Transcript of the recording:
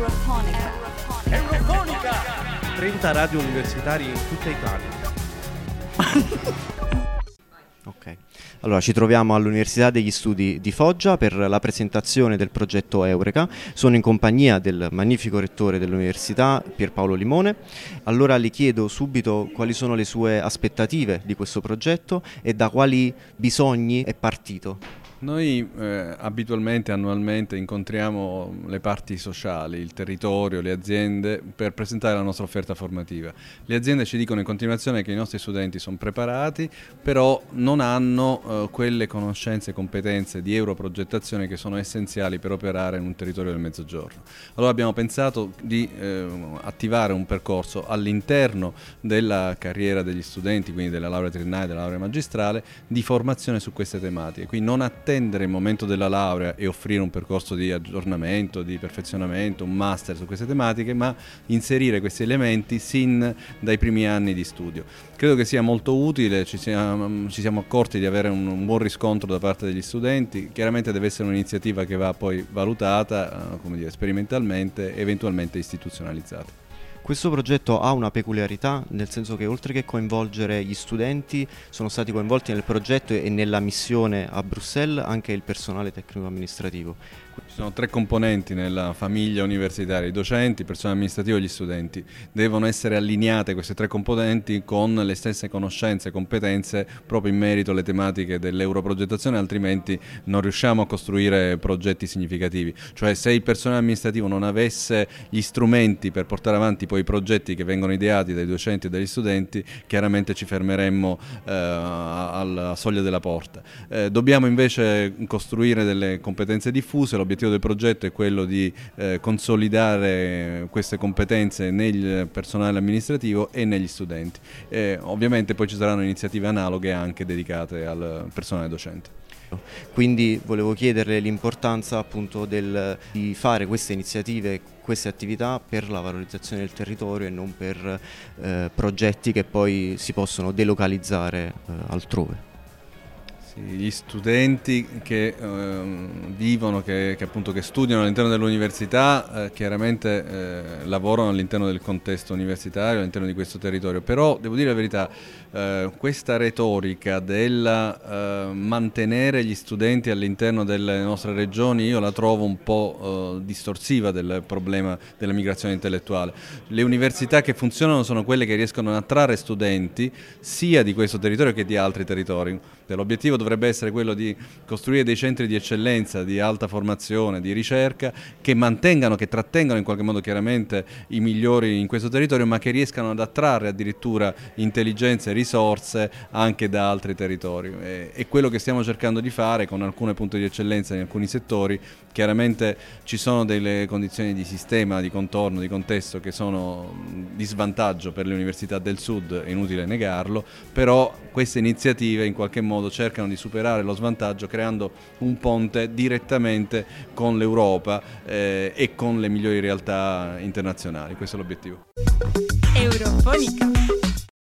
Eurofonica. Eurofonica! 30 radio universitari in tutta Italia. Ok, allora ci troviamo all'Università degli Studi di Foggia per la presentazione del progetto Eureka. Sono in compagnia del magnifico rettore dell'Università Pierpaolo Limone. Allora le chiedo subito quali sono le sue aspettative di questo progetto e da quali bisogni è partito. Noi eh, abitualmente, annualmente incontriamo le parti sociali, il territorio, le aziende per presentare la nostra offerta formativa. Le aziende ci dicono in continuazione che i nostri studenti sono preparati, però non hanno eh, quelle conoscenze e competenze di europrogettazione che sono essenziali per operare in un territorio del Mezzogiorno. Allora abbiamo pensato di eh, attivare un percorso all'interno della carriera degli studenti, quindi della laurea triennale e della laurea magistrale, di formazione su queste tematiche. Quindi non attendere il momento della laurea e offrire un percorso di aggiornamento, di perfezionamento, un master su queste tematiche, ma inserire questi elementi sin dai primi anni di studio. Credo che sia molto utile, ci siamo, ci siamo accorti di avere un, un, buon riscontro da parte degli studenti, chiaramente deve essere un'iniziativa che va poi valutata, eh, come dire, sperimentalmente e eventualmente istituzionalizzata. Questo progetto ha una peculiarità, nel senso che oltre che coinvolgere gli studenti, sono stati coinvolti nel progetto e nella missione a Bruxelles anche il personale tecnico amministrativo. Ci sono tre componenti nella famiglia universitaria, i docenti, il personale amministrativo e gli studenti. Devono essere allineate queste tre componenti con le stesse conoscenze e competenze proprio in merito alle tematiche dell'europrogettazione, altrimenti non riusciamo a costruire progetti significativi. Cioè se il personale amministrativo non avesse gli strumenti per portare avanti poi i progetti che vengono ideati dai docenti e dagli studenti, chiaramente ci fermeremmo eh, alla soglia della porta. Eh, dobbiamo invece costruire delle competenze diffuse, l'obiettivo del progetto è quello di eh, consolidare queste competenze nel personale amministrativo e negli studenti. E ovviamente poi ci saranno iniziative analoghe anche dedicate al personale docente. Quindi volevo chiederle l'importanza appunto del, di fare queste iniziative, queste attività per la valorizzazione del territorio e non per eh, progetti che poi si possono delocalizzare eh, altrove. Gli studenti che eh, vivono, che, che, appunto, che, studiano all'interno dell'università, eh, chiaramente eh, lavorano all'interno del contesto universitario, all'interno di questo territorio, però devo dire la verità, eh, questa retorica del eh, mantenere gli studenti all'interno delle nostre regioni io la trovo un po' eh, distorsiva del problema della migrazione intellettuale. Le università che funzionano sono quelle che riescono ad attrarre studenti sia di questo territorio che di altri territori. L'obiettivo dovrebbe essere quello di costruire dei centri di eccellenza, di alta formazione, di ricerca, che mantengano, che trattengano in qualche modo chiaramente i migliori in questo territorio, ma che riescano ad attrarre addirittura intelligenze, risorse anche da altri territori. È quello che stiamo cercando di fare con alcune punti di eccellenza in alcuni settori. Chiaramente ci sono delle condizioni di sistema, di contorno, di contesto che sono di svantaggio per le università del sud, è inutile negarlo, però queste iniziative in qualche modo cercano di superare lo svantaggio creando un ponte direttamente con l'Europa eh, e con le migliori realtà internazionali. Questo è l'obiettivo. Eurofonica.